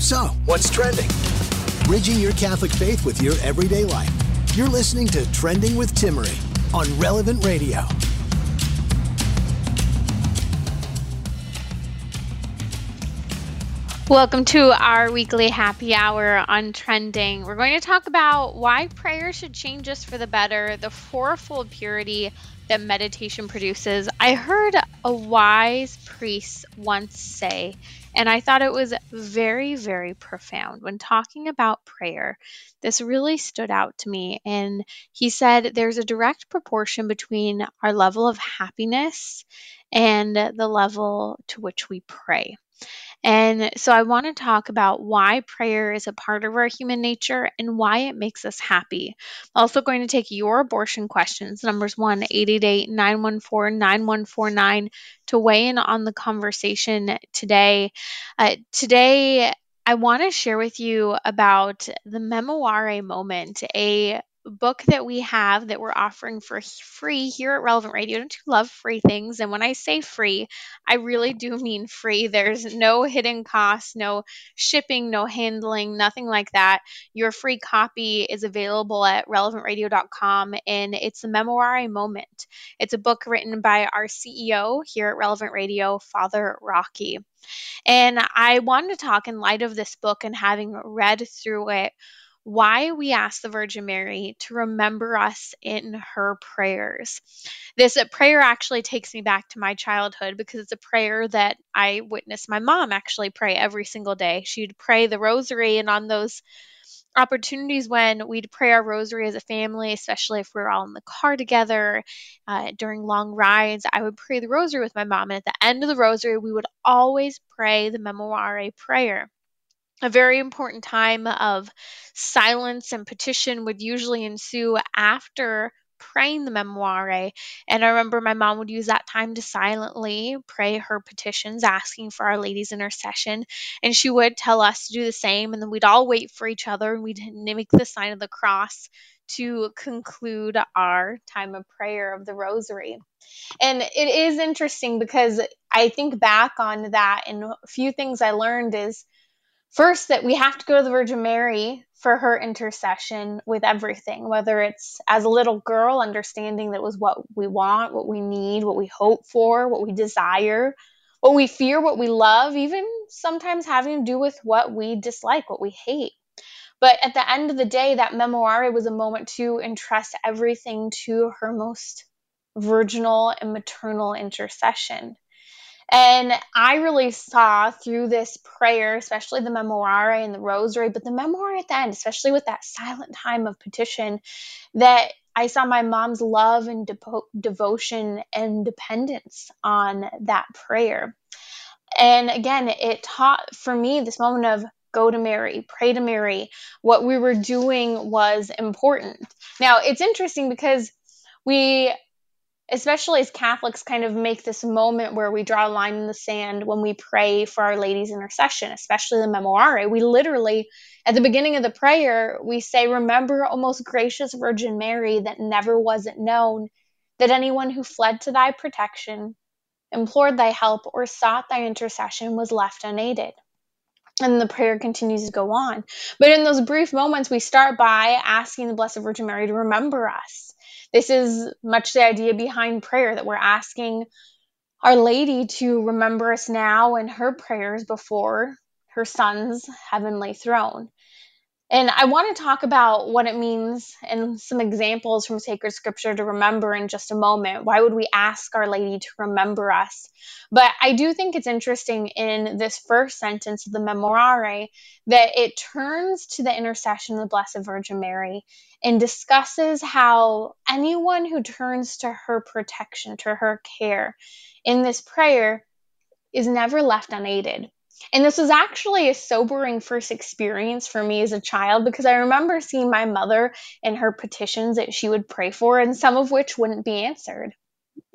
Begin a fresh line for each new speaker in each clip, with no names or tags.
So, what's trending? Bridging your Catholic faith with your everyday life. You're listening to Trending with Timmerie on Relevant Radio.
Welcome to our weekly happy hour on trending. We're going to talk about why prayer should change us for the better, the fourfold purity that meditation produces. I heard a wise priest once say and I thought it was very, very profound when talking about prayer. This really stood out to me. And he said there's a direct proportion between our level of happiness and the level to which we pray. And so I want to talk about why prayer is a part of our human nature and why it makes us happy. Also going to take your abortion questions, numbers 1 888 914 9149, to weigh in on the conversation today. Uh, today, I want to share with you about the Memorare moment, a book that we have that we're offering for free here at Relevant Radio. Don't you love free things? And when I say free, I really do mean free. There's no hidden costs, no shipping, no handling, nothing like that. Your free copy is available at relevantradio.com and it's the Memorare Moment. It's a book written by our CEO here at Relevant Radio, Father Rocky. And I wanted to talk in light of this book and having read through it why we ask the Virgin Mary to remember us in her prayers. This prayer actually takes me back to my childhood because it's a prayer that I witnessed my mom actually pray every single day. She'd pray the rosary, and on those opportunities when we'd pray our rosary as a family, especially if we were all in the car together uh, during long rides, I would pray the rosary with my mom. And at the end of the rosary, we would always pray the Memorare prayer a very important time of silence and petition would usually ensue after praying the Memorare. And I remember my mom would use that time to silently pray her petitions, asking for Our Lady's intercession. And she would tell us to do the same. And then we'd all wait for each other and we'd mimic the sign of the cross to conclude our time of prayer of the rosary. And it is interesting because I think back on that, and a few things I learned is first that we have to go to the Virgin Mary for her intercession with everything, whether it's as a little girl, understanding that was what we want, what we need, what we hope for, what we desire, what we fear, what we love, even sometimes having to do with what we dislike, what we hate. But at the end of the day, that memorare was a moment to entrust everything to her most virginal and maternal intercession. And I really saw through this prayer, especially the Memorare and the Rosary, but the Memorare at the end, especially with that silent time of petition, that I saw my mom's love and devotion and dependence on that prayer. And again, it taught for me this moment of go to Mary, pray to Mary. What we were doing was important. Now, it's interesting because we especially as Catholics, kind of make this moment where we draw a line in the sand when we pray for Our Lady's intercession, especially the Memorare. We literally, at the beginning of the prayer, we say, Remember, O most gracious Virgin Mary, that never was it known that anyone who fled to thy protection, implored thy help, or sought thy intercession was left unaided. And the prayer continues to go on. But in those brief moments, we start by asking the Blessed Virgin Mary to remember us this is much the idea behind prayer that we're asking Our Lady to remember us now in her prayers before her son's heavenly throne. And I want to talk about what it means and some examples from sacred scripture to remember in just a moment. Why would we ask Our Lady to remember us? But I do think it's interesting in this first sentence of the Memorare that it turns to the intercession of the Blessed Virgin Mary and discusses how anyone who turns to her protection, to her care in this prayer is never left unaided. And this was actually a sobering first experience for me as a child because I remember seeing my mother and her petitions that she would pray for, and some of which wouldn't be answered,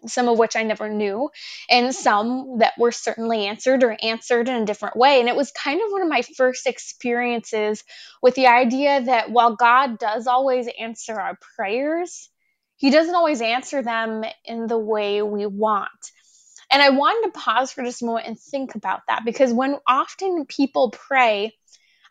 some of which I never knew, and some that were certainly answered or answered in a different way. And it was kind of one of my first experiences with the idea that while God does always answer our prayers, He doesn't always answer them in the way we want. And I wanted to pause for just a moment and think about that because when often people pray,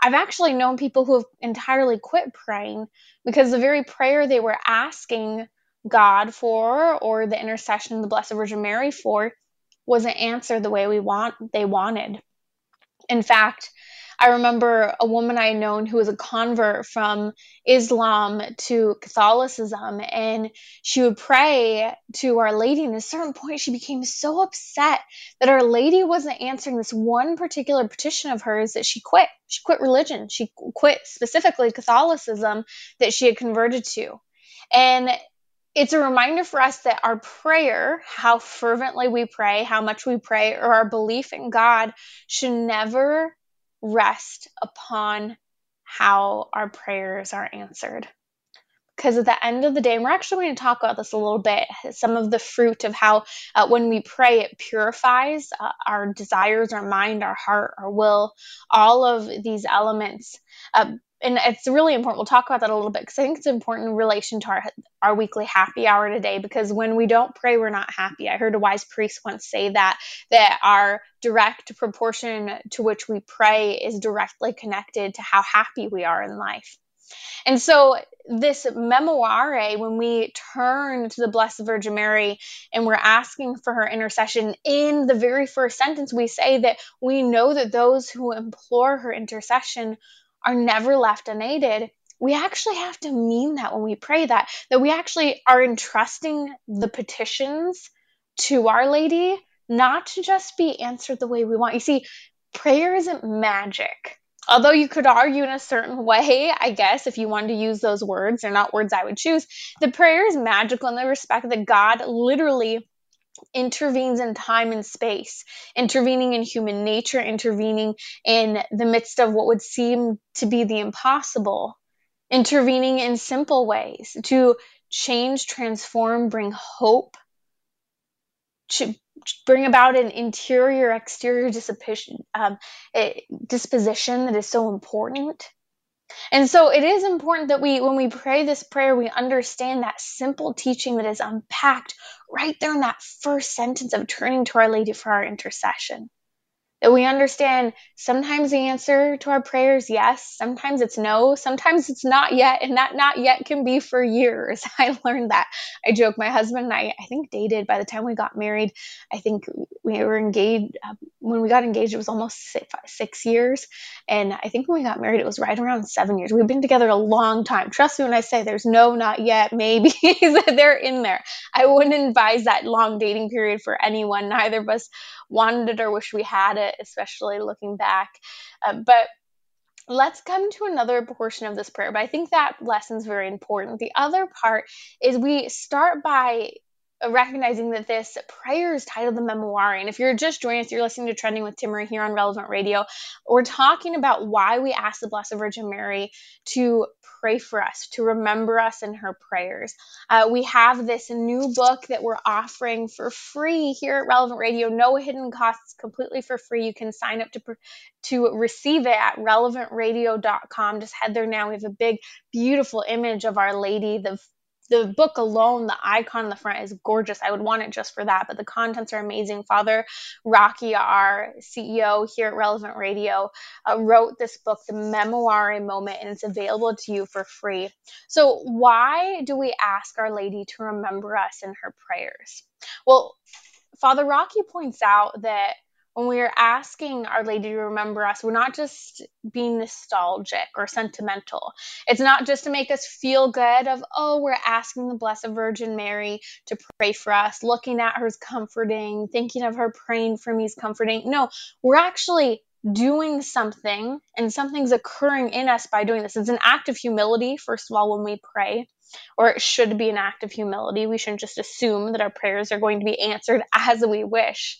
I've actually known people who have entirely quit praying because the very prayer they were asking God for or the intercession of the Blessed Virgin Mary for wasn't answered the way we want they wanted. In fact, I remember a woman I known who was a convert from Islam to Catholicism, and she would pray to Our Lady. And at a certain point, she became so upset that Our Lady wasn't answering this one particular petition of hers that she quit. She quit religion. She quit specifically Catholicism that she had converted to. And it's a reminder for us that our prayer, how fervently we pray, how much we pray, or our belief in God should never rest upon how our prayers are answered. Because at the end of the day, we're actually going to talk about this a little bit, some of the fruit of how uh, when we pray, it purifies uh, our desires, our mind, our heart, our will, all of these elements. Uh, and it's really important. We'll talk about that a little bit because I think it's important in relation to our our weekly happy hour today. Because when we don't pray, we're not happy. I heard a wise priest once say that that our direct proportion to which we pray is directly connected to how happy we are in life. And so this memorare, when we turn to the Blessed Virgin Mary and we're asking for her intercession, in the very first sentence, we say that we know that those who implore her intercession are never left unaided, we actually have to mean that when we pray that, that we actually are entrusting the petitions to Our Lady, not to just be answered the way we want. You see, prayer isn't magic. Although you could argue in a certain way, I guess, if you wanted to use those words, they're not words I would choose. The prayer is magical in the respect that God literally intervenes in time and space, intervening in human nature, intervening in the midst of what would seem to be the impossible, intervening in simple ways to change, transform, bring hope, to bring about an interior exterior disposition, um, disposition that is so important. And so it is important that we, when we pray this prayer, we understand that simple teaching that is unpacked right there in that first sentence of turning to Our Lady for our intercession that we understand sometimes the answer to our prayers yes sometimes it's no sometimes it's not yet and that not yet can be for years. I learned that. I joke my husband and i i think dated by the time we got married. I think we were engaged uh, when we got engaged it was almost six, six years. And i think when we got married it was right around seven years. We've been together a long time. Trust me when i say there's no not yet maybe they're in there. I wouldn't advise that long dating period for anyone. Neither of us wanted it or wish we had it, especially looking back. Uh, but let's come to another portion of this prayer. But I think that lesson is very important. The other part is we start by recognizing that this prayer is titled the memorare And if you're just joining us, you're listening to Trending with Timmerie here on Relevant Radio. We're talking about why we ask the Blessed Virgin Mary to pray for us, to remember us in her prayers. Uh, we have this new book that we're offering for free here at Relevant Radio, no hidden costs, completely for free. You can sign up to to receive it at relevantradio.com. Just head there now. We have a big, beautiful image of Our Lady, the the book alone, the icon on the front is gorgeous. I would want it just for that, but the contents are amazing. Father Rocky, our CEO here at Relevant Radio, uh, wrote this book, The Memorare Moment, and it's available to you for free. So, why do we ask Our Lady to remember us in her prayers? Well, Father Rocky points out that when we are asking Our Lady to remember us, we're not just being nostalgic or sentimental. It's not just to make us feel good of, oh, we're asking the Blessed Virgin Mary to pray for us, looking at her is comforting, thinking of her praying for me is comforting. No, we're actually doing something and something's occurring in us by doing this. It's an act of humility, first of all, when we pray, or it should be an act of humility. We shouldn't just assume that our prayers are going to be answered as we wish.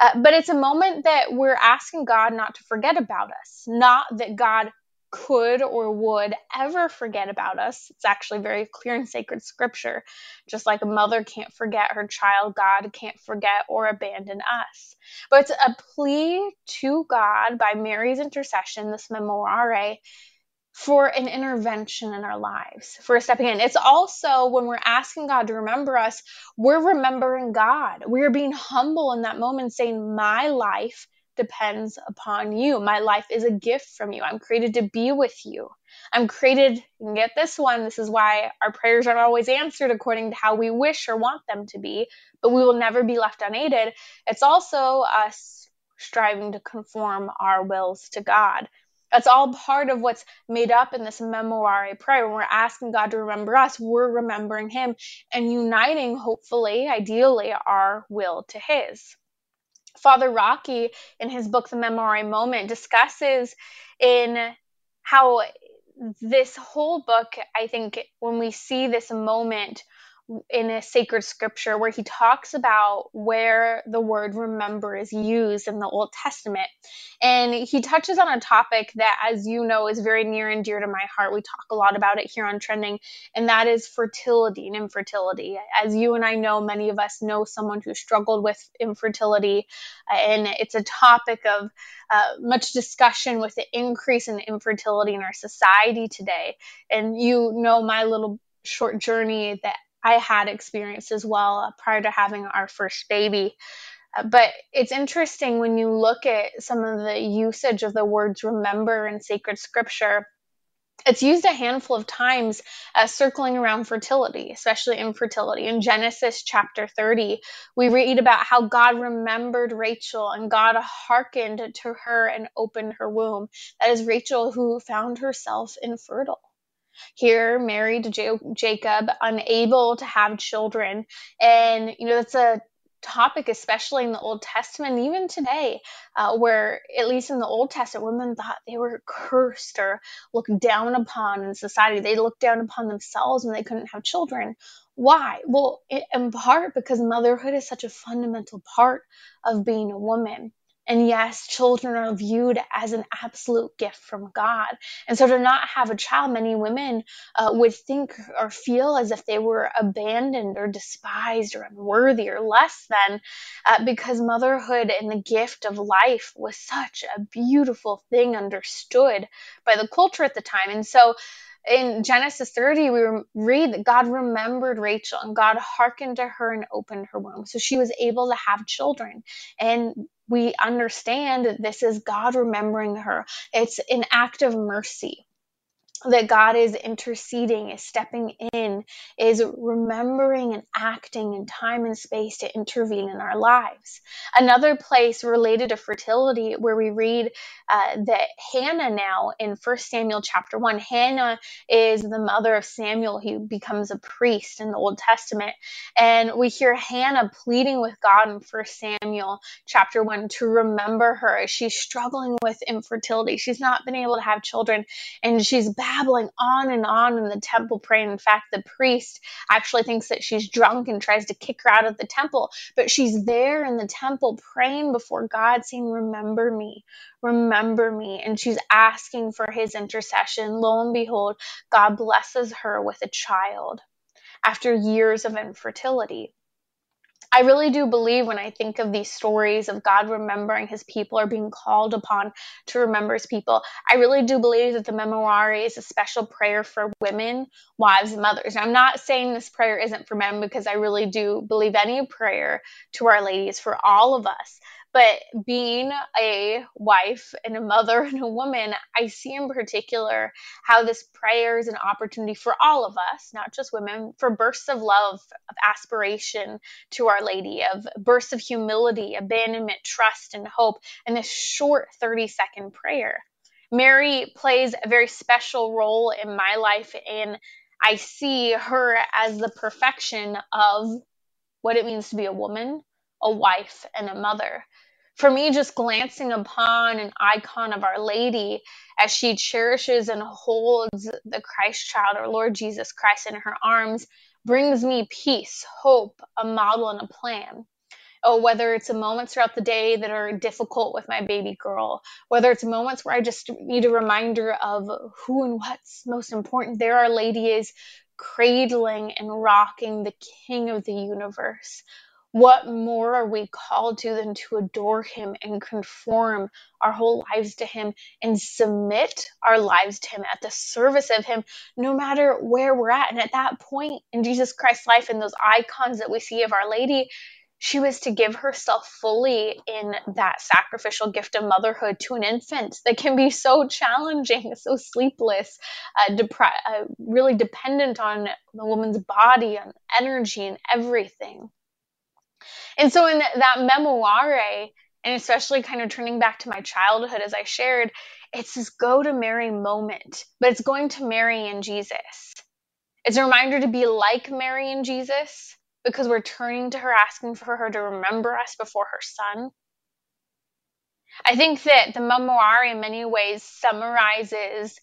Uh, but it's a moment that we're asking God not to forget about us, not that God could or would ever forget about us. It's actually very clear in sacred scripture. Just like a mother can't forget her child, God can't forget or abandon us. But it's a plea to God by Mary's intercession, this memorare, for an intervention in our lives, for stepping in. It's also when we're asking God to remember us, we're remembering God. We're being humble in that moment, saying, My life depends upon you. My life is a gift from you. I'm created to be with you. I'm created, get this one, this is why our prayers aren't always answered according to how we wish or want them to be, but we will never be left unaided. It's also us striving to conform our wills to God. That's all part of what's made up in this memorare prayer. When we're asking God to remember us, we're remembering Him and uniting, hopefully, ideally, our will to His. Father Rocky, in his book, The Memorare Moment, discusses in how this whole book, I think, when we see this moment in a sacred scripture where he talks about where the word remember is used in the Old Testament. And he touches on a topic that, as you know, is very near and dear to my heart. We talk a lot about it here on Trending, and that is fertility and infertility. As you and I know, many of us know someone who struggled with infertility, and it's a topic of uh, much discussion with the increase in infertility in our society today. And you know my little short journey that I had experienced as well uh, prior to having our first baby. Uh, but it's interesting when you look at some of the usage of the words remember in sacred scripture. It's used a handful of times uh, circling around fertility, especially infertility. In Genesis chapter 30, we read about how God remembered Rachel and God hearkened to her and opened her womb. That is Rachel who found herself infertile here married to J- Jacob, unable to have children. And, you know, that's a topic, especially in the Old Testament, even today, uh, where at least in the Old Testament, women thought they were cursed or looked down upon in society. They looked down upon themselves when they couldn't have children. Why? Well, in part because motherhood is such a fundamental part of being a woman. And yes, children are viewed as an absolute gift from God. And so to not have a child, many women uh, would think or feel as if they were abandoned or despised or unworthy or less than uh, because motherhood and the gift of life was such a beautiful thing understood by the culture at the time. And so in Genesis 30, we read that God remembered Rachel and God hearkened to her and opened her womb. So she was able to have children. And we understand that this is God remembering her. It's an act of mercy that God is interceding, is stepping in, is remembering and acting in time and space to intervene in our lives. Another place related to fertility where we read uh, that Hannah now in 1 Samuel chapter 1, Hannah is the mother of Samuel who becomes a priest in the Old Testament. And we hear Hannah pleading with God in 1 Samuel chapter 1 to remember her she's struggling with infertility. She's not been able to have children and she's babbling on and on in the temple praying. In fact, the priest actually thinks that she's drunk and tries to kick her out of the temple, but she's there in the temple praying before God, saying, Remember me, remember me. And she's asking for his intercession. Lo and behold, God blesses her with a child after years of infertility. I really do believe when I think of these stories of God remembering his people or being called upon to remember his people, I really do believe that the Memorare is a special prayer for women, wives, and mothers. I'm not saying this prayer isn't for men because I really do believe any prayer to Our Lady is for all of us. But being a wife and a mother and a woman, I see in particular how this prayer is an opportunity for all of us, not just women, for bursts of love, of aspiration to Our Lady, of bursts of humility, abandonment, trust, and hope in this short 30 second prayer. Mary plays a very special role in my life, and I see her as the perfection of what it means to be a woman, a wife, and a mother. For me, just glancing upon an icon of Our Lady as she cherishes and holds the Christ child, our Lord Jesus Christ, in her arms brings me peace, hope, a model, and a plan oh, whether it's moments throughout the day that are difficult with my baby girl, whether it's moments where I just need a reminder of who and what's most important. There, Our Lady is cradling and rocking the King of the universe. What more are we called to than to adore him and conform our whole lives to him and submit our lives to him at the service of him, no matter where we're at? And at that point in Jesus Christ's life and those icons that we see of Our Lady, she was to give herself fully in that sacrificial gift of motherhood to an infant that can be so challenging, so sleepless, uh, depre- uh, really dependent on the woman's body and energy and everything. And so, in that memorare, and especially kind of turning back to my childhood as I shared, it's this go to Mary moment, but it's going to Mary and Jesus. It's a reminder to be like Mary and Jesus, because we're turning to her asking for her to remember us before her son. I think that the memorare, in many ways, summarizes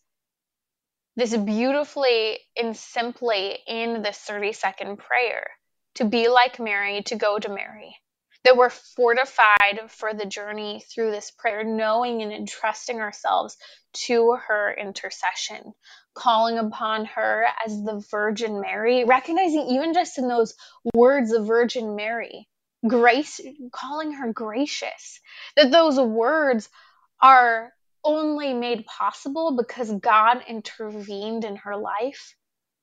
this beautifully and simply in this 30 second prayer to be like Mary, to go to Mary. That we're fortified for the journey through this prayer, knowing and entrusting ourselves to her intercession, calling upon her as the Virgin Mary, recognizing even just in those words of Virgin Mary, grace, calling her gracious, that those words are only made possible because God intervened in her life,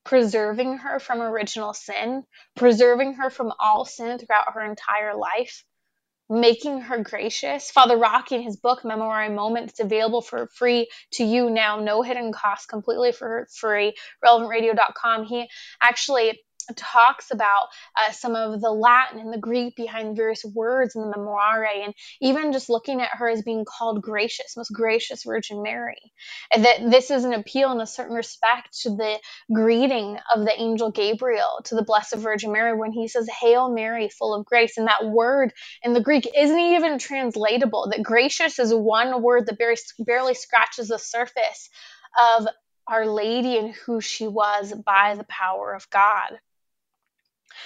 preserving her from original sin, preserving her from all sin throughout her entire life, making her gracious. Father Rocky, in his book, Memorare Moment, it's available for free to you now, no hidden cost, completely for free, relevantradio.com. He actually talks about uh, some of the Latin and the Greek behind various words in the Memorare, and even just looking at her as being called gracious, most gracious Virgin Mary. And that this is an appeal in a certain respect to the greeting of the angel Gabriel to the Blessed Virgin Mary when he says, Hail Mary, full of grace. And that word in the Greek isn't even translatable, that gracious is one word that barely, barely scratches the surface of our Lady and who she was by the power of God.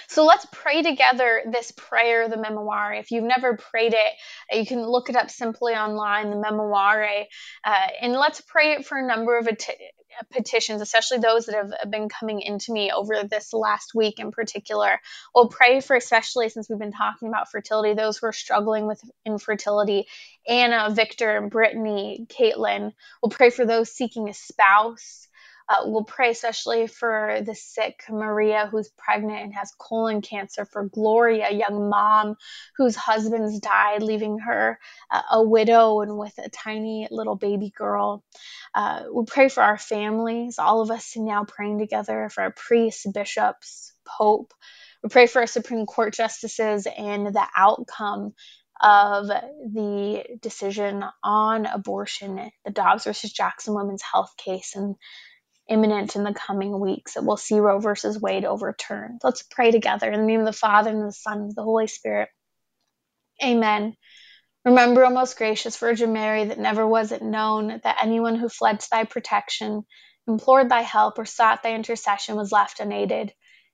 So let's pray together this prayer, the Memorare. If you've never prayed it, you can look it up simply online, the Memorare, uh, and let's pray it for a number of petitions, especially those that have been coming into me over this last week in particular. We'll pray for, especially since we've been talking about fertility, those who are struggling with infertility Anna, Victor, Brittany, Caitlin. We'll pray for those seeking a spouse. Uh, we'll pray especially for the sick Maria, who's pregnant and has colon cancer, for Gloria, a young mom whose husband's died, leaving her uh, a widow and with a tiny little baby girl. Uh, we pray for our families, all of us now praying together for our priests, bishops, Pope. We pray for our Supreme Court justices and the outcome of the decision on abortion, the Dobbs versus Jackson women's health case, and imminent in the coming weeks that we'll see Roe versus Wade overturned. Let's pray together in the name of the Father and the Son and the Holy Spirit. Amen. Remember, O most gracious Virgin Mary, that never was it known that anyone who fled to thy protection, implored thy help, or sought thy intercession was left unaided.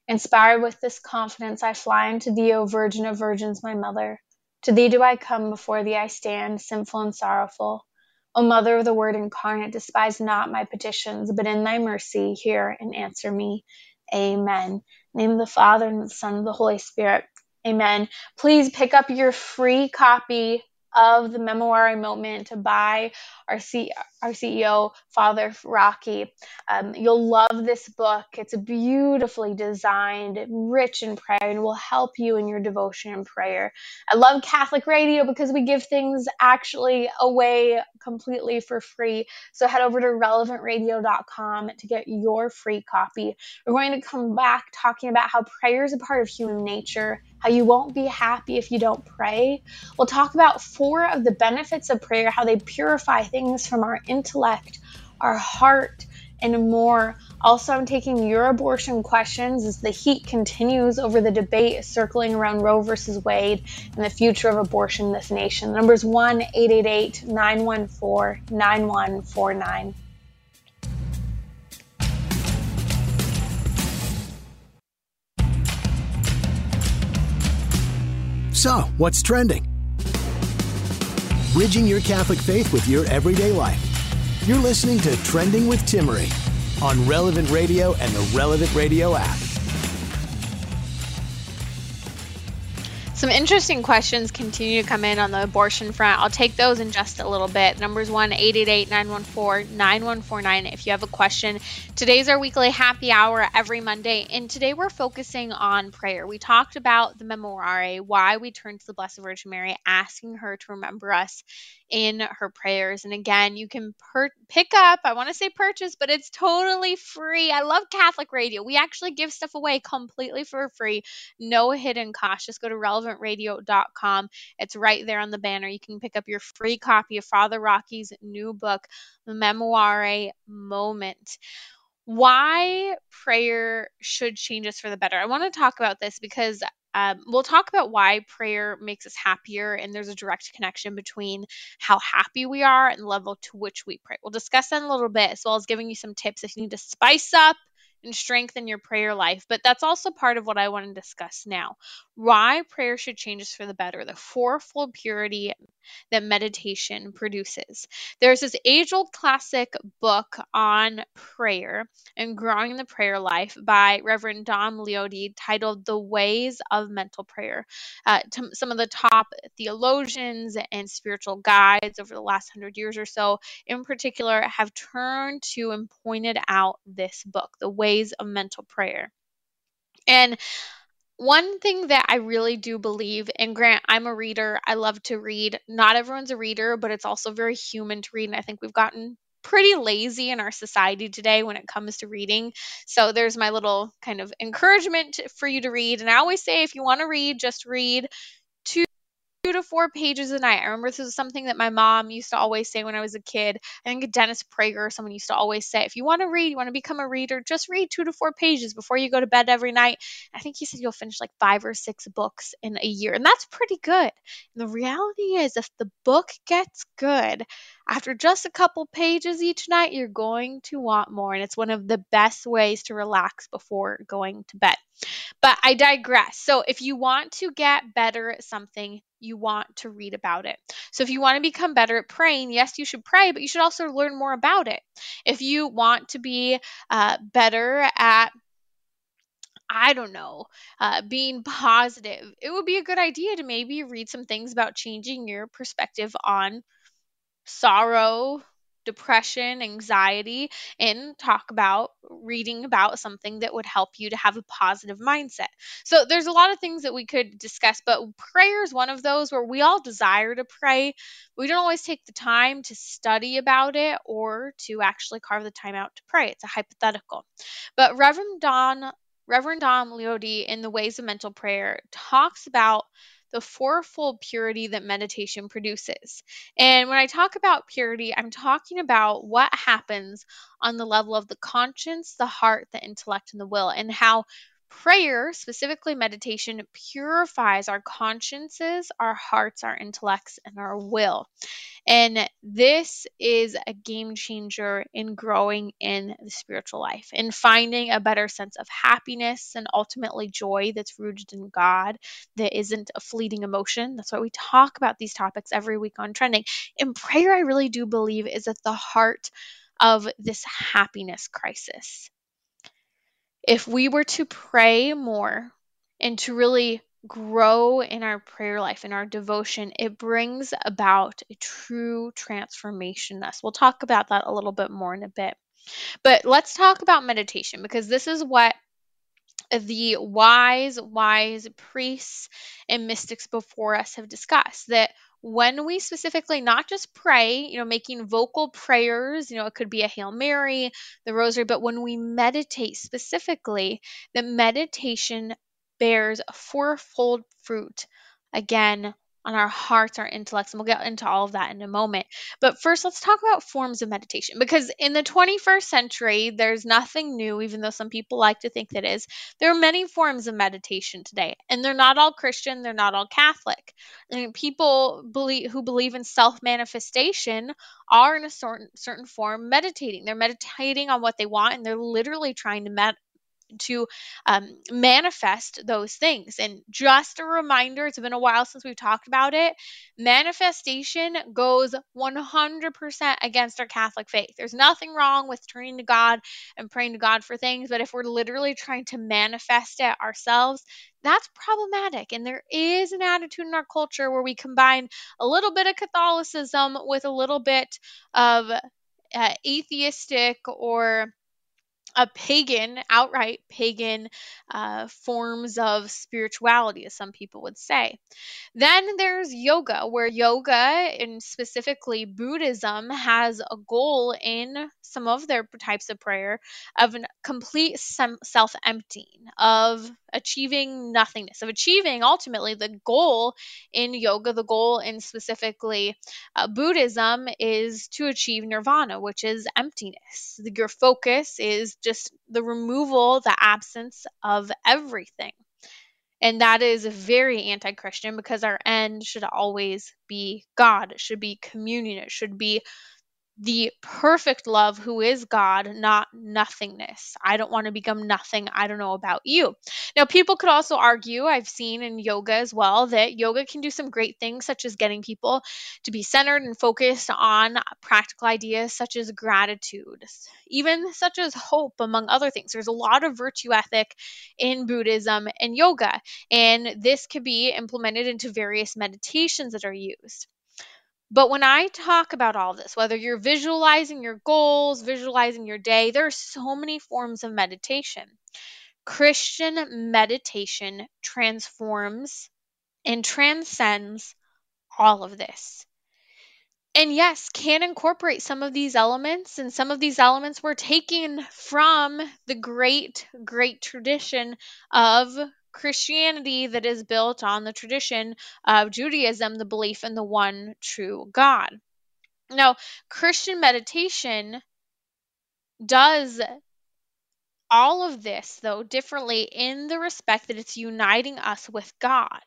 Inspired with this confidence, I fly unto thee, O Virgin of Virgins, my mother. To thee do I come, before thee I stand, sinful and sorrowful. O Mother of the Word incarnate, despise not my petitions, but in thy mercy hear and answer me. Amen. name of the Father and the Son and the Holy Spirit. Amen. Please pick up your free copy of the Memorare Moment by our, C- our CEO, Father Rocky. Um, you'll love this book. It's beautifully designed, rich in prayer, and will help you in your devotion and prayer. I love Catholic radio because we give things actually away completely for free. So head over to relevantradio.com to get your free copy. We're going to come back talking about how prayer is a part of human nature, how you won't be happy if you don't pray. We'll talk about four of the benefits of prayer, how they purify things from our intellect, our heart, and more. Also, I'm taking your abortion questions as the heat continues over the debate circling around Roe versus Wade and the future of abortion in this nation. The number is 1 888 914 9149.
So, what's trending? Bridging your Catholic faith with your everyday life. You're listening to Trending with Timmerie on Relevant Radio and the Relevant Radio app.
Some interesting questions continue to come in on the abortion front. I'll take those in just a little bit. Numbers 1 888 914 9149 if you have a question. Today's our weekly happy hour every Monday, and today we're focusing on prayer. We talked about the Memorare, why we turn to the Blessed Virgin Mary, asking her to remember us in her prayers. And again, you can per- pick up, I want to say purchase, but it's totally free. I love Catholic radio. We actually give stuff away completely for free, no hidden cost. Just go to relevantradio.com. It's right there on the banner. You can pick up your free copy of Father Rocky's new book, Memorare Moment why prayer should change us for the better. I want to talk about this because um, we'll talk about why prayer makes us happier, and there's a direct connection between how happy we are and the level to which we pray. We'll discuss that in a little bit, as well as giving you some tips if you need to spice up and strengthen your prayer life. But that's also part of what I want to discuss now. Why prayer should change us for the better, the fourfold purity that meditation produces. There's this age old classic book on prayer and growing the prayer life by Reverend Dom Lehodey titled The Ways of Mental Prayer. Uh, some of the top theologians and spiritual guides over the last hundred years or so, in particular, have turned to and pointed out this book, The Ways of Mental Prayer. And one thing that I really do believe, and Grant, I'm a reader. I love to read. Not everyone's a reader, but it's also very human to read. And I think we've gotten pretty lazy in our society today when it comes to reading. So there's my little kind of encouragement for you to read. And I always say if you want to read, just read two to four pages a night. I remember this was something that my mom used to always say when I was a kid. I think Dennis Prager or someone used to always say, if you want to read, you want to become a reader, just read two to four pages before you go to bed every night. I think he said you'll finish like five or six books in a year. And that's pretty good. And the reality is, if the book gets good, after just a couple pages each night, you're going to want more. And it's one of the best ways to relax before going to bed. But I digress. So, if you want to get better at something, you want to read about it. So, if you want to become better at praying, yes, you should pray, but you should also learn more about it. If you want to be uh, better at I don't know, uh, being positive, it would be a good idea to maybe read some things about changing your perspective on sorrow, depression, anxiety, and talk about reading about something that would help you to have a positive mindset. So there's a lot of things that we could discuss, but prayer is one of those where we all desire to pray. We don't always take the time to study about it or to actually carve the time out to pray. It's a hypothetical. But Reverend Don Reverend Dom Lehodey in the Ways of Mental Prayer talks about the fourfold purity that meditation produces. And when I talk about purity, I'm talking about what happens on the level of the conscience, the heart, the intellect, and the will, and how prayer, specifically meditation, purifies our consciences, our hearts, our intellects, and our will. And this is a game changer in growing in the spiritual life and finding a better sense of happiness and ultimately joy that's rooted in God, that isn't a fleeting emotion. That's why we talk about these topics every week on trending. And prayer, I really do believe, is at the heart of this happiness crisis. If we were to pray more and to really grow in our prayer life, in our devotion, it brings about a true transformation in us. We'll talk about that a little bit more in a bit. But let's talk about meditation because this is what the wise, wise priests and mystics before us have discussed that when we specifically not just pray, you know, making vocal prayers, you know, it could be a Hail Mary, the Rosary, but when we meditate specifically, the meditation bears a fourfold fruit. Again, on our hearts, our intellects, and we'll get into all of that in a moment. But first, let's talk about forms of meditation because in the 21st century, there's nothing new, even though some people like to think that is. There are many forms of meditation today, and they're not all Christian, they're not all Catholic. I mean, people believe who believe in self manifestation are in a certain certain form meditating. They're meditating on what they want, and they're literally trying to med- to um, manifest those things. And just a reminder, it's been a while since we've talked about it. Manifestation goes 100% against our Catholic faith. There's nothing wrong with turning to God and praying to God for things, but if we're literally trying to manifest it ourselves, that's problematic. And there is an attitude in our culture where we combine a little bit of Catholicism with a little bit of uh, atheistic or a pagan, outright pagan uh, forms of spirituality, as some people would say. Then there's yoga, where yoga and specifically Buddhism has a goal in some of their types of prayer of complete self emptying, of achieving nothingness, of achieving ultimately the goal in yoga, the goal in specifically uh, Buddhism is to achieve nirvana, which is emptiness. Your focus is just the removal, the absence of everything. And that is very anti Christian because our end should always be God. It should be communion. It should be the perfect love who is God, not nothingness. I don't want to become nothing. I don't know about you. Now, people could also argue, I've seen in yoga as well, that yoga can do some great things, such as getting people to be centered and focused on practical ideas such as gratitude, even such as hope, among other things. There's a lot of virtue ethic in Buddhism and yoga, and this could be implemented into various meditations that are used. But when I talk about all this, whether you're visualizing your goals, visualizing your day, there are so many forms of meditation. Christian meditation transforms and transcends all of this and yes, can incorporate some of these elements, and some of these elements were taken from the great, great tradition of Christianity that is built on the tradition of Judaism, the belief in the one true God. Now, Christian meditation does all of this, though, differently in the respect that it's uniting us with God,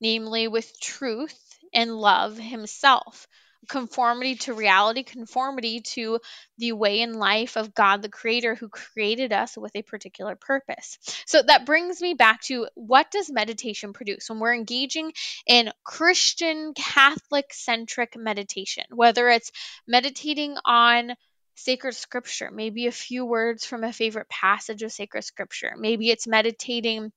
namely with truth and love Himself conformity to reality, conformity to the way in life of God the creator who created us with a particular purpose. So that brings me back to what does meditation produce when we're engaging in Christian Catholic centric meditation, whether it's meditating on sacred scripture, maybe a few words from a favorite passage of sacred scripture. Maybe it's meditating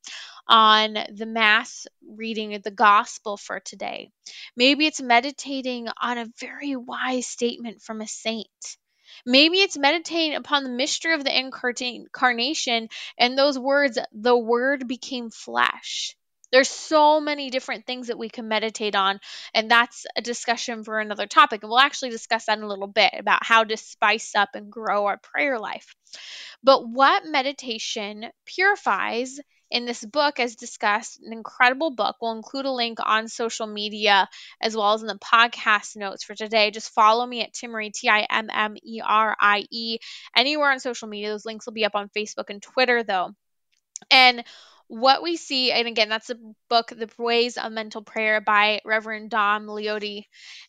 on the Mass reading of the Gospel for today. Maybe it's meditating on a very wise statement from a saint. Maybe it's meditating upon the mystery of the incarnation and those words, the Word became flesh. There's so many different things that we can meditate on, and that's a discussion for another topic. And we'll actually discuss that in a little bit about how to spice up and grow our prayer life. But what meditation purifies in this book, as discussed, an incredible book. We'll include a link on social media as well as in the podcast notes for today. Just follow me at Timmerie, T I M M E R I E, anywhere on social media. Those links will be up on Facebook and Twitter, though. And what we see, and again, that's a book, The Ways of Mental Prayer by Reverend Dom Lehodey.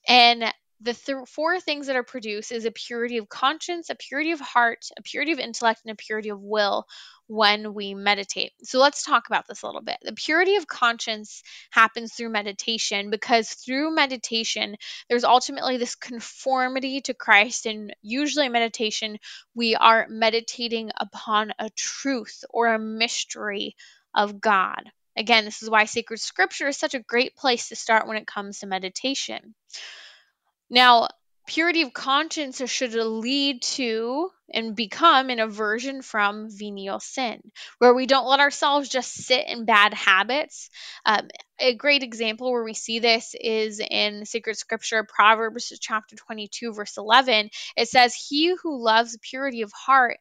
And the th- four things that are produced is a purity of conscience, a purity of heart, a purity of intellect, and a purity of will when we meditate. So let's talk about this a little bit. The purity of conscience happens through meditation because through meditation, there's ultimately this conformity to Christ. And usually, in meditation, we are meditating upon a truth or a mystery of God. Again, this is why sacred scripture is such a great place to start when it comes to meditation. Now, purity of conscience should lead to and become an aversion from venial sin, where we don't let ourselves just sit in bad habits. Um, a great example where we see this is in sacred scripture, Proverbs chapter 22, verse 11. It says, He who loves purity of heart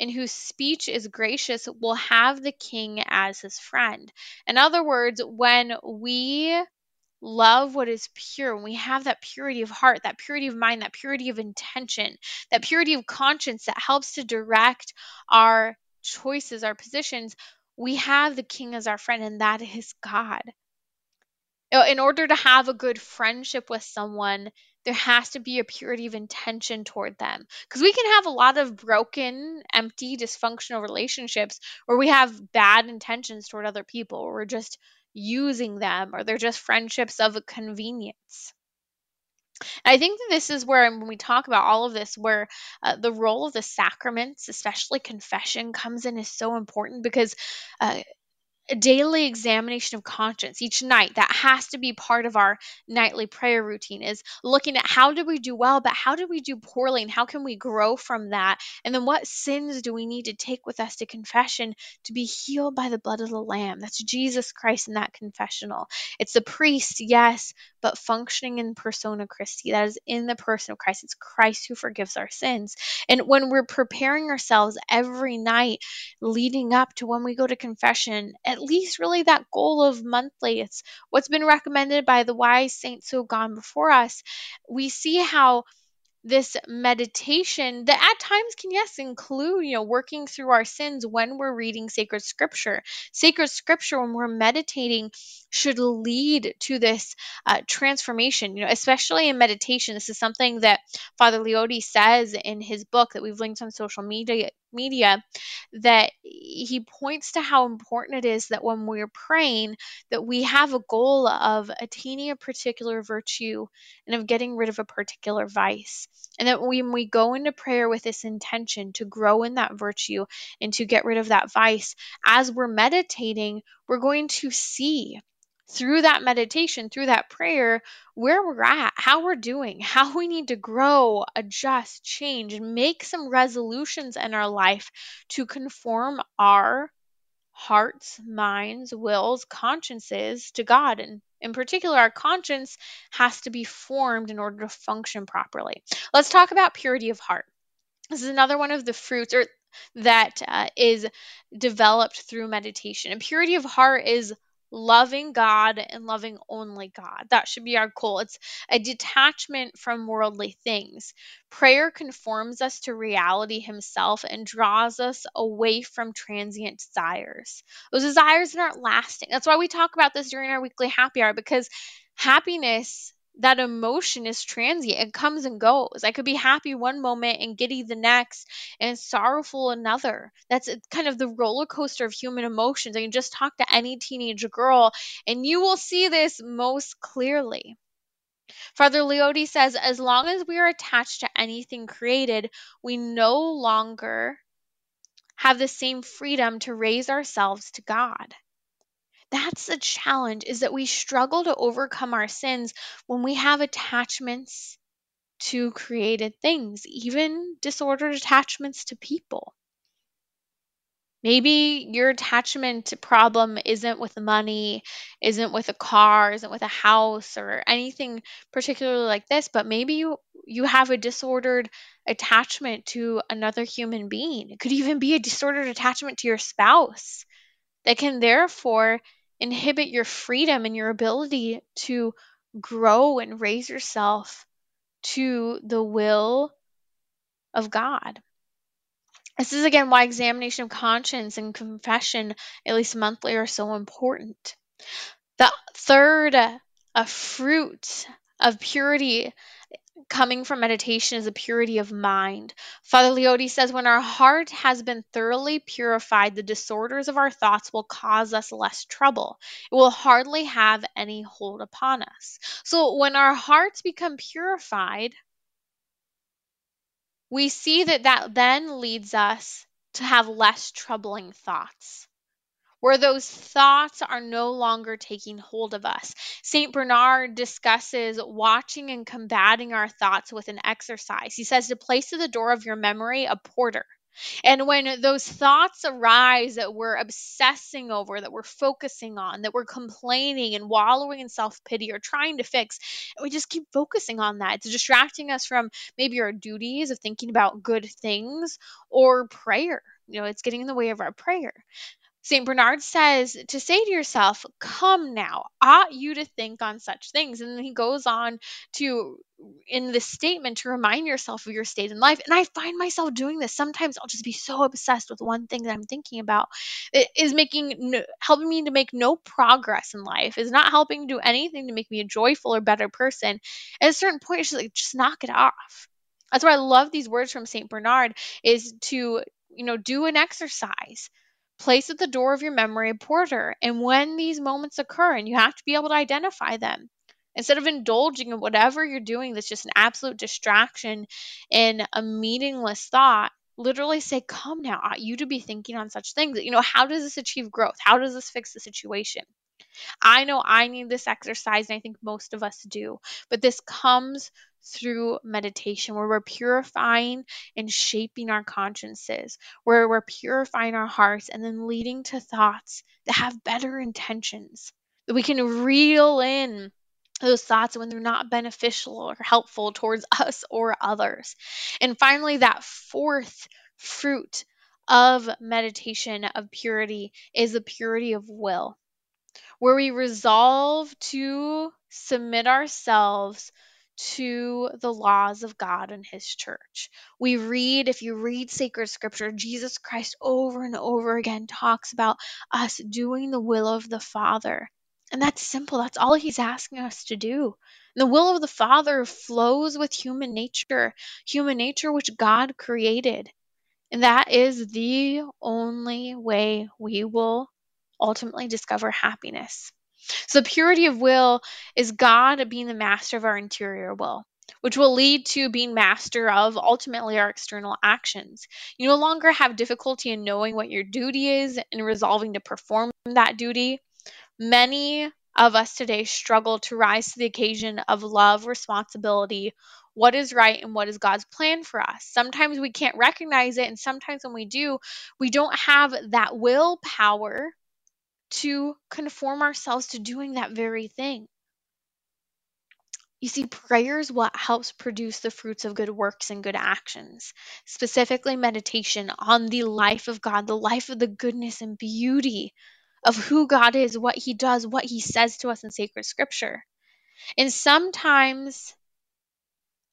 and whose speech is gracious will have the king as his friend. In other words, when we love what is pure, when we have that purity of heart, that purity of mind, that purity of intention, that purity of conscience that helps to direct our choices, our positions, we have the king as our friend, and that is God. In order to have a good friendship with someone, there has to be a purity of intention toward them. Because we can have a lot of broken, empty, dysfunctional relationships where we have bad intentions toward other people, or we're just using them or they're just friendships of convenience. And I think that this is where, when we talk about all of this, where uh, the role of the sacraments, especially confession, comes in is so important because uh, daily examination of conscience each night that has to be part of our nightly prayer routine is looking at how did we do well but how did we do poorly and how can we grow from that? And then what sins do we need to take with us to confession to be healed by the blood of the lamb? That's jesus christ in that confessional. It's the priest yes but functioning in persona christi that is in the person of christ. It's christ who forgives our sins. And when we're preparing ourselves every night leading up to when we go to confession at at least really that goal of monthly. It's what's been recommended by the wise saints who have gone before us. We see how this meditation that at times can yes include you know working through our sins when we're reading sacred scripture sacred scripture when we're meditating should lead to this uh, transformation you know especially in meditation. This is something that father Lehodey says in his book that we've linked on social media media that he points to how important it is that when we're praying that we have a goal of attaining a particular virtue and of getting rid of a particular vice. And that when we go into prayer with this intention to grow in that virtue and to get rid of that vice as we're meditating we're going to see through that meditation, through that prayer, where we're at, how we're doing, how we need to grow, adjust, change, and make some resolutions in our life to conform our hearts, minds, wills, consciences to God. And in particular, our conscience has to be formed in order to function properly. Let's talk about purity of heart. This is another one of the fruits or that uh, is developed through meditation. And purity of heart is loving God and loving only God. That should be our goal. It's a detachment from worldly things. Prayer conforms us to reality Himself and draws us away from transient desires. Those desires aren't lasting. That's why we talk about this during our weekly happy hour because happiness that emotion is transient. It comes and goes. I could be happy one moment and giddy the next and sorrowful another. That's kind of the roller coaster of human emotions. I can just talk to any teenage girl and you will see this most clearly. Father Lehodey says, as long as we are attached to anything created, we no longer have the same freedom to raise ourselves to God that's the challenge is that we struggle to overcome our sins when we have attachments to created things, even disordered attachments to people. Maybe your attachment problem isn't with money, isn't with a car, isn't with a house or anything particularly like this, but maybe you you have a disordered attachment to another human being. It could even be a disordered attachment to your spouse that can therefore inhibit your freedom and your ability to grow and raise yourself to the will of God. This is again why examination of conscience and confession, at least monthly, are so important. The third a fruit of purity coming from meditation is a purity of mind. Father Lehodey says when our heart has been thoroughly purified, the disorders of our thoughts will cause us less trouble. It will hardly have any hold upon us. So when our hearts become purified, we see that that then leads us to have less troubling thoughts. Where those thoughts are no longer taking hold of us. St. Bernard discusses watching and combating our thoughts with an exercise. He says to place at the door of your memory a porter. And when those thoughts arise that we're obsessing over, that we're focusing on, that we're complaining and wallowing in self pity or trying to fix, we just keep focusing on that. It's distracting us from maybe our duties of thinking about good things or prayer. You know, it's getting in the way of our prayer. St. Bernard says to say to yourself, Come now, ought you to think on such things. And then he goes on to, in this statement, to remind yourself of your state in life. And I find myself doing this. Sometimes I'll just be so obsessed with one thing that I'm thinking about. It is making, helping me to make no progress in life, is not helping do anything to make me a joyful or better person. At a certain point, it's just like, just knock it off. That's why I love these words from St. Bernard is to, you know, do an exercise Place at the door of your memory a porter, and when these moments occur, and you have to be able to identify them, instead of indulging in whatever you're doing that's just an absolute distraction and a meaningless thought, literally say, Come now, ought you to be thinking on such things. You know, how does this achieve growth? How does this fix the situation? I know I need this exercise, and I think most of us do, but this comes through meditation where we're purifying and shaping our consciences, where we're purifying our hearts and then leading to thoughts that have better intentions, that we can reel in those thoughts when they're not beneficial or helpful towards us or others. And finally, that fourth fruit of meditation of purity is the purity of will where we resolve to submit ourselves to the laws of God and His church. We read, if you read sacred scripture, Jesus Christ over and over again talks about us doing the will of the Father. And that's simple, that's all He's asking us to do. And the will of the Father flows with human nature, human nature which God created. And that is the only way we will ultimately discover happiness. So, purity of will is God being the master of our interior will, which will lead to being master of ultimately our external actions. You no longer have difficulty in knowing what your duty is and resolving to perform that duty. Many of us today struggle to rise to the occasion of love, responsibility, what is right, and what is God's plan for us. Sometimes we can't recognize it, and sometimes when we do, we don't have that willpower to conform ourselves to doing that very thing. You see, prayer is what helps produce the fruits of good works and good actions, specifically meditation on the life of God, the life of the goodness and beauty of who God is, what He does, what He says to us in sacred scripture. And sometimes,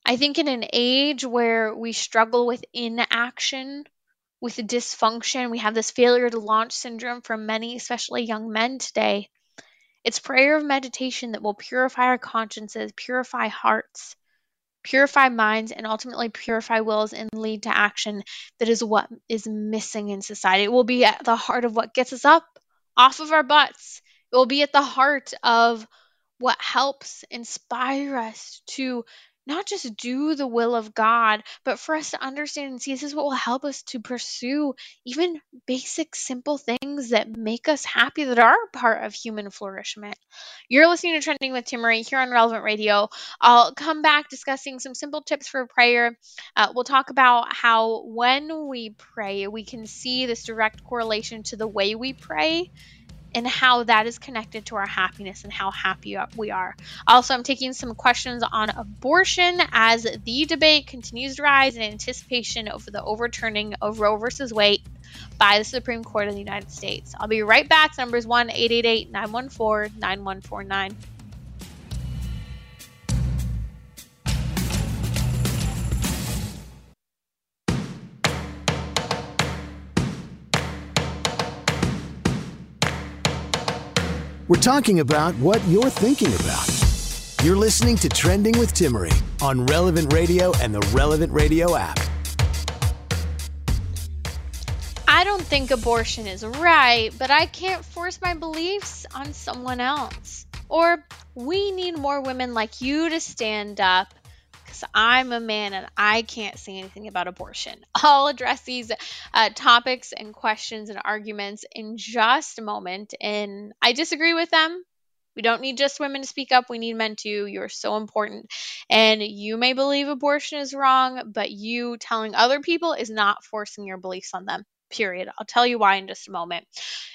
I think in an age where we struggle with inaction, with dysfunction. We have this failure to launch syndrome for many, especially young men today. It's prayer of meditation that will purify our consciences, purify hearts, purify minds, and ultimately purify wills and lead to action that is what is missing in society. It will be at the heart of what gets us up off of our butts. It will be at the heart of what helps inspire us to not just do the will of God, but for us to understand and see this is what will help us to pursue even basic, simple things that make us happy, that are part of human flourishment. You're listening to Trending with Timmerie here on Relevant Radio. I'll come back discussing some simple tips for prayer. Uh, we'll talk about how when we pray, we can see this direct correlation to the way we pray and how that is connected to our happiness and how happy we are. Also, I'm taking some questions on abortion as the debate continues to rise in anticipation of the overturning of Roe versus Wade by the Supreme Court of the United States. I'll be right back. Numbers 1 888 914 9149.
We're talking about what you're thinking about. You're listening to Trending with Timmerie on Relevant Radio and the Relevant Radio app.
I don't think abortion is right, but I can't force my beliefs on someone else. Or we need more women like you to stand up I'm a man and I can't say anything about abortion. I'll address these uh, topics and questions and arguments in just a moment. And I disagree with them. We don't need just women to speak up. We need men too. You're so important. And you may believe abortion is wrong, but you telling other people is not forcing your beliefs on them period. I'll tell you why in just a moment.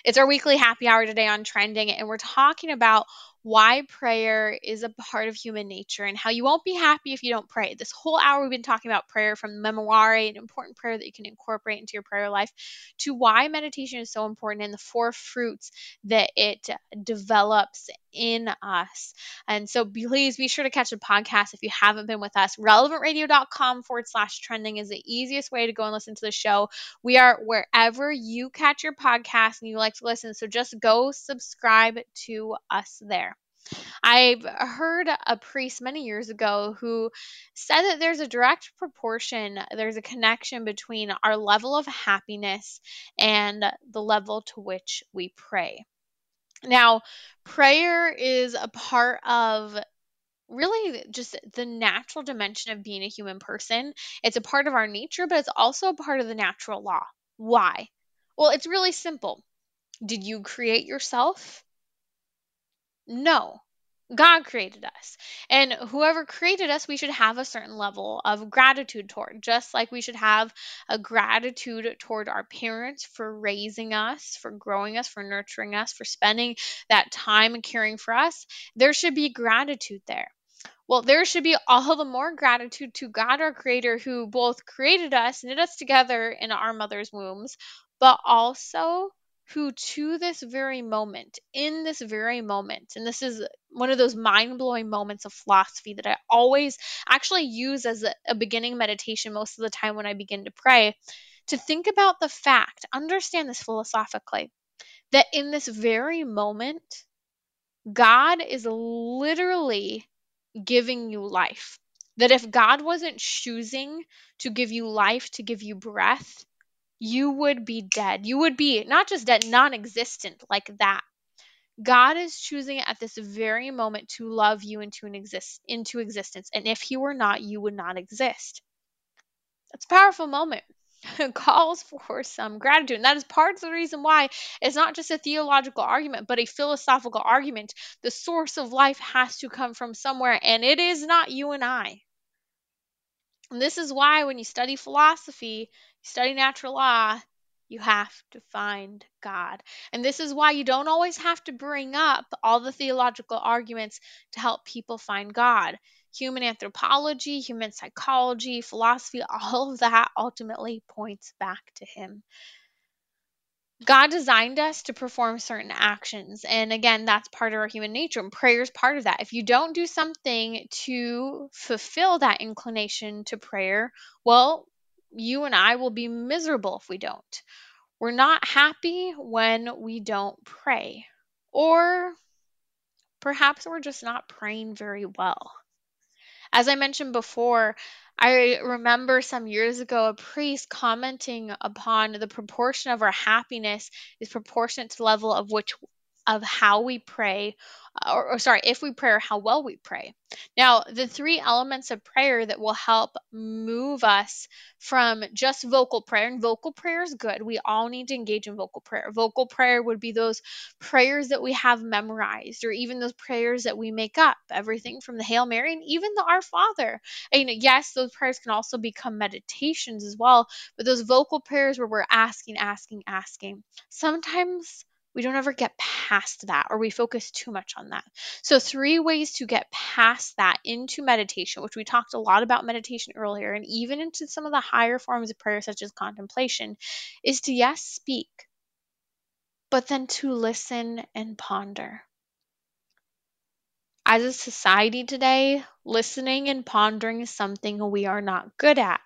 It's our weekly happy hour today on trending, and we're talking about why prayer is a part of human nature and how you won't be happy if you don't pray. This whole hour we've been talking about prayer from Memorare, an important prayer that you can incorporate into your prayer life, to why meditation is so important and the four fruits that it develops in us. And so please be sure to catch the podcast if you haven't been with us. Relevantradio.com forward slash trending is the easiest way to go and listen to the show. We are wherever you catch your podcast and you like to listen. So just go subscribe to us there. I've heard a priest many years ago who said that there's a direct proportion, there's a connection between our level of happiness and the level to which we pray. Now, prayer is a part of really just the natural dimension of being a human person. It's a part of our nature, but it's also a part of the natural law. Why? Well, it's really simple. Did you create yourself? No. God created us. And whoever created us, we should have a certain level of gratitude toward, just like we should have a gratitude toward our parents for raising us, for growing us, for nurturing us, for spending that time and caring for us. There should be gratitude there. Well, there should be all the more gratitude to God, our Creator, who both created us, knit us together in our mother's wombs, but also who to this very moment, in this very moment, and this is one of those mind blowing moments of philosophy that I always actually use as a, a, beginning meditation most of the time when I begin to pray, to think about the fact, understand this philosophically, that in this very moment, God is literally giving you life. That if God wasn't choosing to give you life, to give you breath, you would be dead. You would be not just dead, non existent like that. God is choosing at this very moment to love you into an exist into existence. And if he were not, you would not exist. That's a powerful moment. It calls for some gratitude. And that is part of the reason why it's not just a theological argument, but a philosophical argument. The source of life has to come from somewhere, and it is not you and I. And this is why when you study philosophy, you study natural law, you have to find God. And this is why you don't always have to bring up all the theological arguments to help people find God. Human anthropology, human psychology, philosophy, all of that ultimately points back to Him. God designed us to perform certain actions. And again, that's part of our human nature. And prayer is part of that. If you don't do something to fulfill that inclination to prayer, well, you and I will be miserable if we don't. We're not happy when we don't pray. Or perhaps we're just not praying very well. As I mentioned before, I remember some years ago a priest commenting upon the proportion of our happiness is proportionate to the level of which of how we pray uh, or, or, sorry, if we pray or how well we pray. Now, the three elements of prayer that will help move us from just vocal prayer, and vocal prayer is good. We all need to engage in vocal prayer. Vocal prayer would be those prayers that we have memorized, or even those prayers that we make up, everything from the Hail Mary and even the Our Father. And yes, those prayers can also become meditations as well, but those vocal prayers where we're asking, asking, asking. Sometimes we don't ever get past that or we focus too much on that. So, three ways to get past that into meditation, which we talked a lot about meditation earlier, and even into some of the higher forms of prayer, such as contemplation, is to yes, speak, but then to listen and ponder. As a society today, listening and pondering is something we are not good at.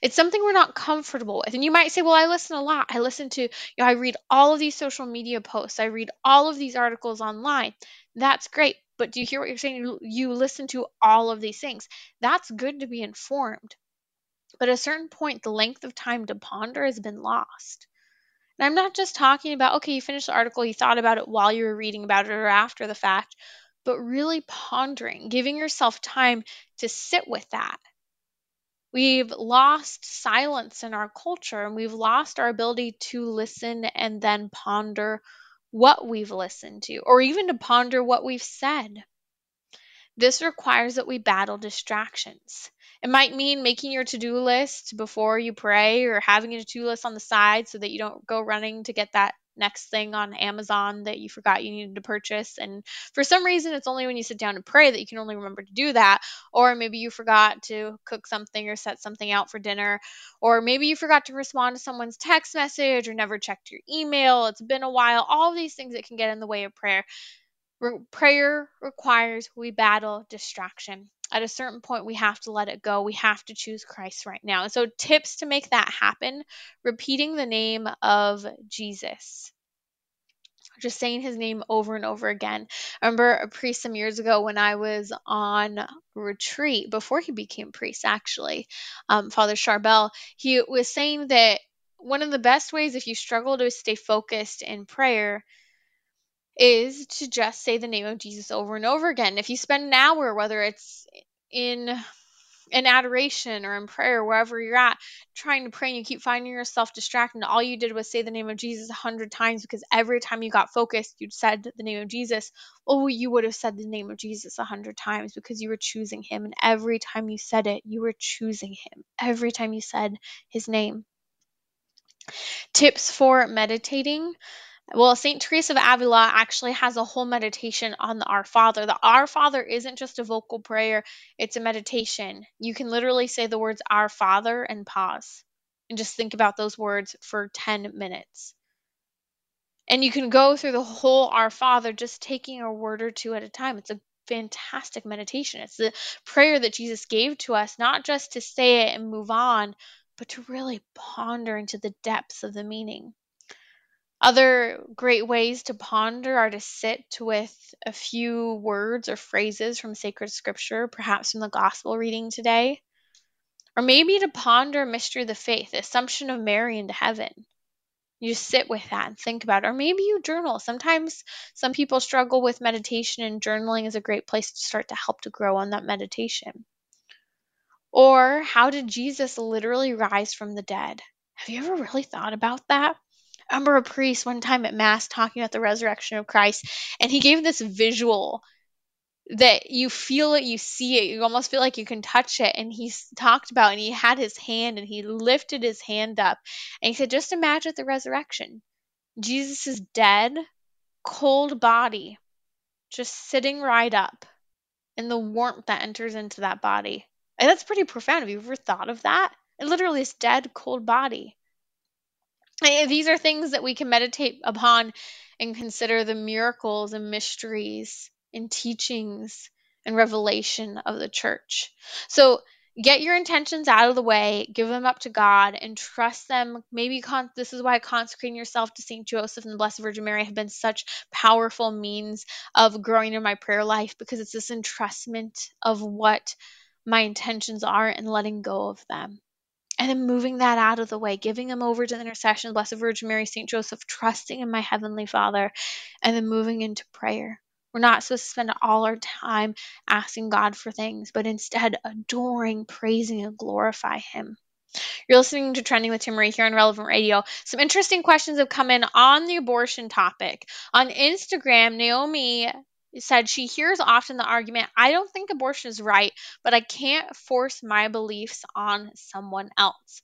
It's something we're not comfortable with. And you might say, well, I listen a lot. I listen to, you know, I read all of these social media posts. I read all of these articles online. That's great. But do you hear what you're saying? You, listen to all of these things. That's good to be informed. But at a certain point, the length of time to ponder has been lost. And I'm not just talking about, okay, you finished the article, you thought about it while you were reading about it or after the fact, but really pondering, giving yourself time to sit with that. We've lost silence in our culture and we've lost our ability to listen and then ponder what we've listened to or even to ponder what we've said. This requires that we battle distractions. It might mean making your to do list before you pray or having a to do list on the side so that you don't go running to get that next thing on Amazon that you forgot you needed to purchase. And for some reason, it's only when you sit down and pray that you can only remember to do that. Or maybe you forgot to cook something or set something out for dinner. Or maybe you forgot to respond to someone's text message or never checked your email. It's been a while. All these things that can get in the way of prayer. Prayer requires we battle distraction. At a certain point, we have to let it go. We have to choose Christ right now. And so, tips to make that happen repeating the name of Jesus. Just saying his name over and over again. I remember a priest some years ago when I was on retreat, before he became priest, actually, um, Father Charbel, he was saying that one of the best ways if you struggle to stay focused in prayer is to just say the name of Jesus over and over again. If you spend an hour, whether it's in in adoration or in prayer, wherever you're at, trying to pray and you keep finding yourself distracted, all you did was say the name of Jesus a hundred times because every time you got focused, you'd said the name of Jesus. Oh, you would have said the name of Jesus a hundred times because you were choosing him. And every time you said it, you were choosing him. Every time you said his name. Tips for meditating. Well, St. Teresa of Avila actually has a whole meditation on the Our Father. The Our Father isn't just a vocal prayer, it's a meditation. You can literally say the words Our Father and pause and just think about those words for 10 minutes. And you can go through the whole Our Father just taking a word or two at a time. It's a fantastic meditation. It's the prayer that Jesus gave to us, not just to say it and move on, but to really ponder into the depths of the meaning. Other great ways to ponder are to sit with a few words or phrases from sacred scripture, perhaps from the gospel reading today, or maybe to ponder a mystery of the faith, assumption of Mary into heaven. You sit with that and think about it. Or maybe you journal. Sometimes some people struggle with meditation, and journaling is a great place to start to help to grow on that meditation. Or how did Jesus literally rise from the dead? Have you ever really thought about that? Remember a priest one time at Mass talking about the resurrection of Christ, and he gave this visual that you feel it, you see it, you almost feel like you can touch it. And he talked about, and he had his hand, and he lifted his hand up, and he said, Just imagine the resurrection. Jesus is dead, cold body, just sitting right up, and the warmth that enters into that body. And that's pretty profound. Have you ever thought of that? It literally is dead, cold body. Eh, these are things that we can meditate upon and consider the miracles and mysteries and teachings and revelation of the church. So get your intentions out of the way, give them up to God, and trust them. Maybe con- this is why consecrating yourself to St. Joseph and the Blessed Virgin Mary have been such powerful means of growing in my prayer life because it's this entrustment of what my intentions are and letting go of them and then moving that out of the way, giving them over to the intercession, Blessed Virgin Mary, St. Joseph, trusting in my Heavenly Father, and then moving into prayer. We're not supposed to spend all our time asking God for things, but instead adoring, praising, and glorify Him. You're listening to Trending with Timmerie here on Relevant Radio. Some interesting questions have come in on the abortion topic. On Instagram, Naomi said she hears often the argument I don't think abortion is right, but I can't force my beliefs on someone else.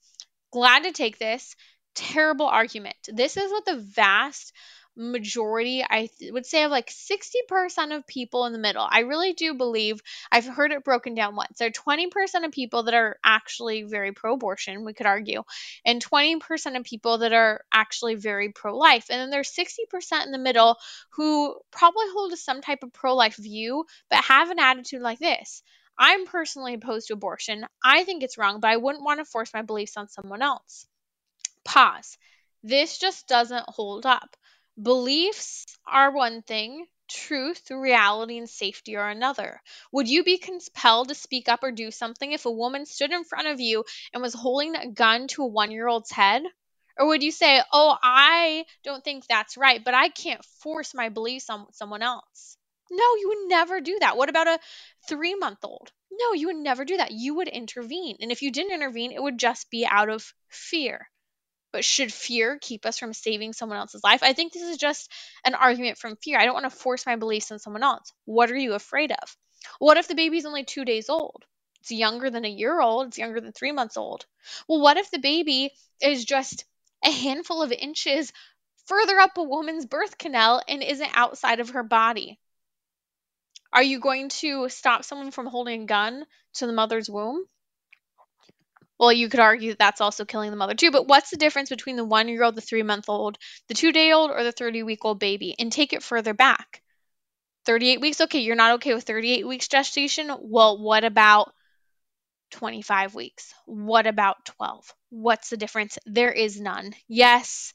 Glad to take this. Terrible argument. This is what the vast majority i th- would say of like 60% of people in the middle. I really do believe i've heard it broken down once. There are 20% of people that are actually very pro-abortion we could argue and 20% of people that are actually very pro-life. And then there's 60% in the middle who probably hold some type of pro-life view but have an attitude like this. I'm personally opposed to abortion. I think it's wrong but i wouldn't want to force my beliefs on someone else. Pause. This just doesn't hold up Beliefs are one thing, truth, reality, and safety are another. Would you be compelled to speak up or do something if a woman stood in front of you and was holding a gun to a one year old's head? Or would you say, Oh, I don't think that's right, but I can't force my beliefs on someone else? No, you would never do that. What about a three month old? No, you would never do that. You would intervene. And if you didn't intervene, it would just be out of fear. But should fear keep us from saving someone else's life? I think this is just an argument from fear. I don't want to force my beliefs on someone else. What are you afraid of? What if the baby's only two days old? It's younger than a year old, it's younger than three months old. Well, what if the baby is just a handful of inches further up a woman's birth canal and isn't outside of her body? Are you going to stop someone from holding a gun to the mother's womb? Well, you could argue that that's also killing the mother too, but what's the difference between the one year old, the three month old, the two day old, or the 30 week old baby? And take it further back. 38 weeks, okay, you're not okay with 38 weeks gestation. Well, what about 25 weeks? What about 12? What's the difference? There is none. Yes,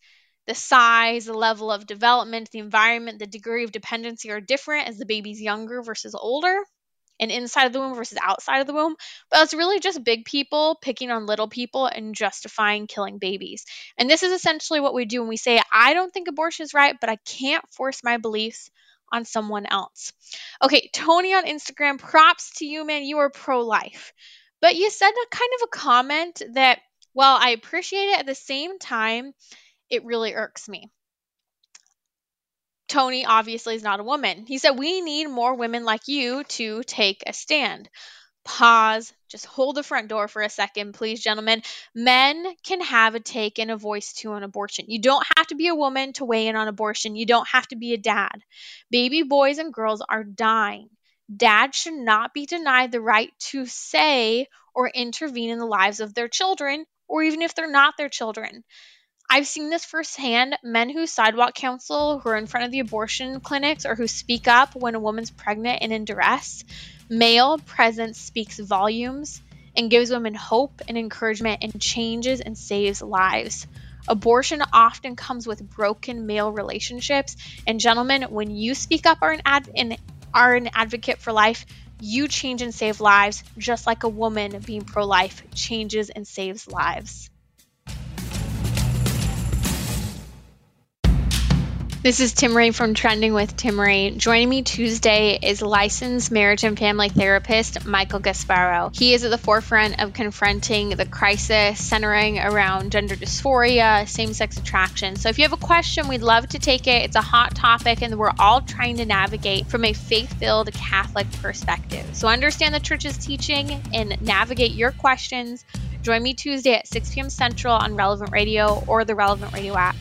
the size, the level of development, the environment, the degree of dependency are different as the baby's younger versus older and inside of the womb versus outside of the womb. But it's really just big people picking on little people and justifying killing babies. And this is essentially what we do when we say, I don't think abortion is right, but I can't force my beliefs on someone else. Okay, Tony on Instagram, props to you, man. You are pro life. But you said a kind of a comment that, well, I appreciate it at the same time it really irks me. Tony obviously is not a woman. He said, We need more women like you to take a stand. Pause. Just hold the front door for a second, please, gentlemen. Men can have a take and a voice to an abortion. You don't have to be a woman to weigh in on abortion. You don't have to be a dad. Baby boys and girls are dying. Dad should not be denied the right to say or intervene in the lives of their children, or even if they're not their children. I've seen this firsthand. Men who sidewalk counsel, who are in front of the abortion clinics, or who speak up when a woman's pregnant and in duress. Male presence speaks volumes and gives women hope and encouragement and changes and saves lives. Abortion often comes with broken male relationships. And gentlemen, when you speak up are an ad- and are an advocate for life, you change and save lives, just like a woman being pro life changes and saves lives. This is Timmerie from Trending with Timmerie. Joining me Tuesday is licensed marriage and family therapist Michael Gasparo. He is at the forefront of confronting the crisis centering around gender dysphoria, same sex attraction. So if you have a question, we'd love to take it. It's a hot topic, and we're all trying to navigate from a faith filled Catholic perspective. So understand the church's teaching and navigate your questions. Join me Tuesday at 6 p.m. Central on Relevant Radio or the Relevant Radio app.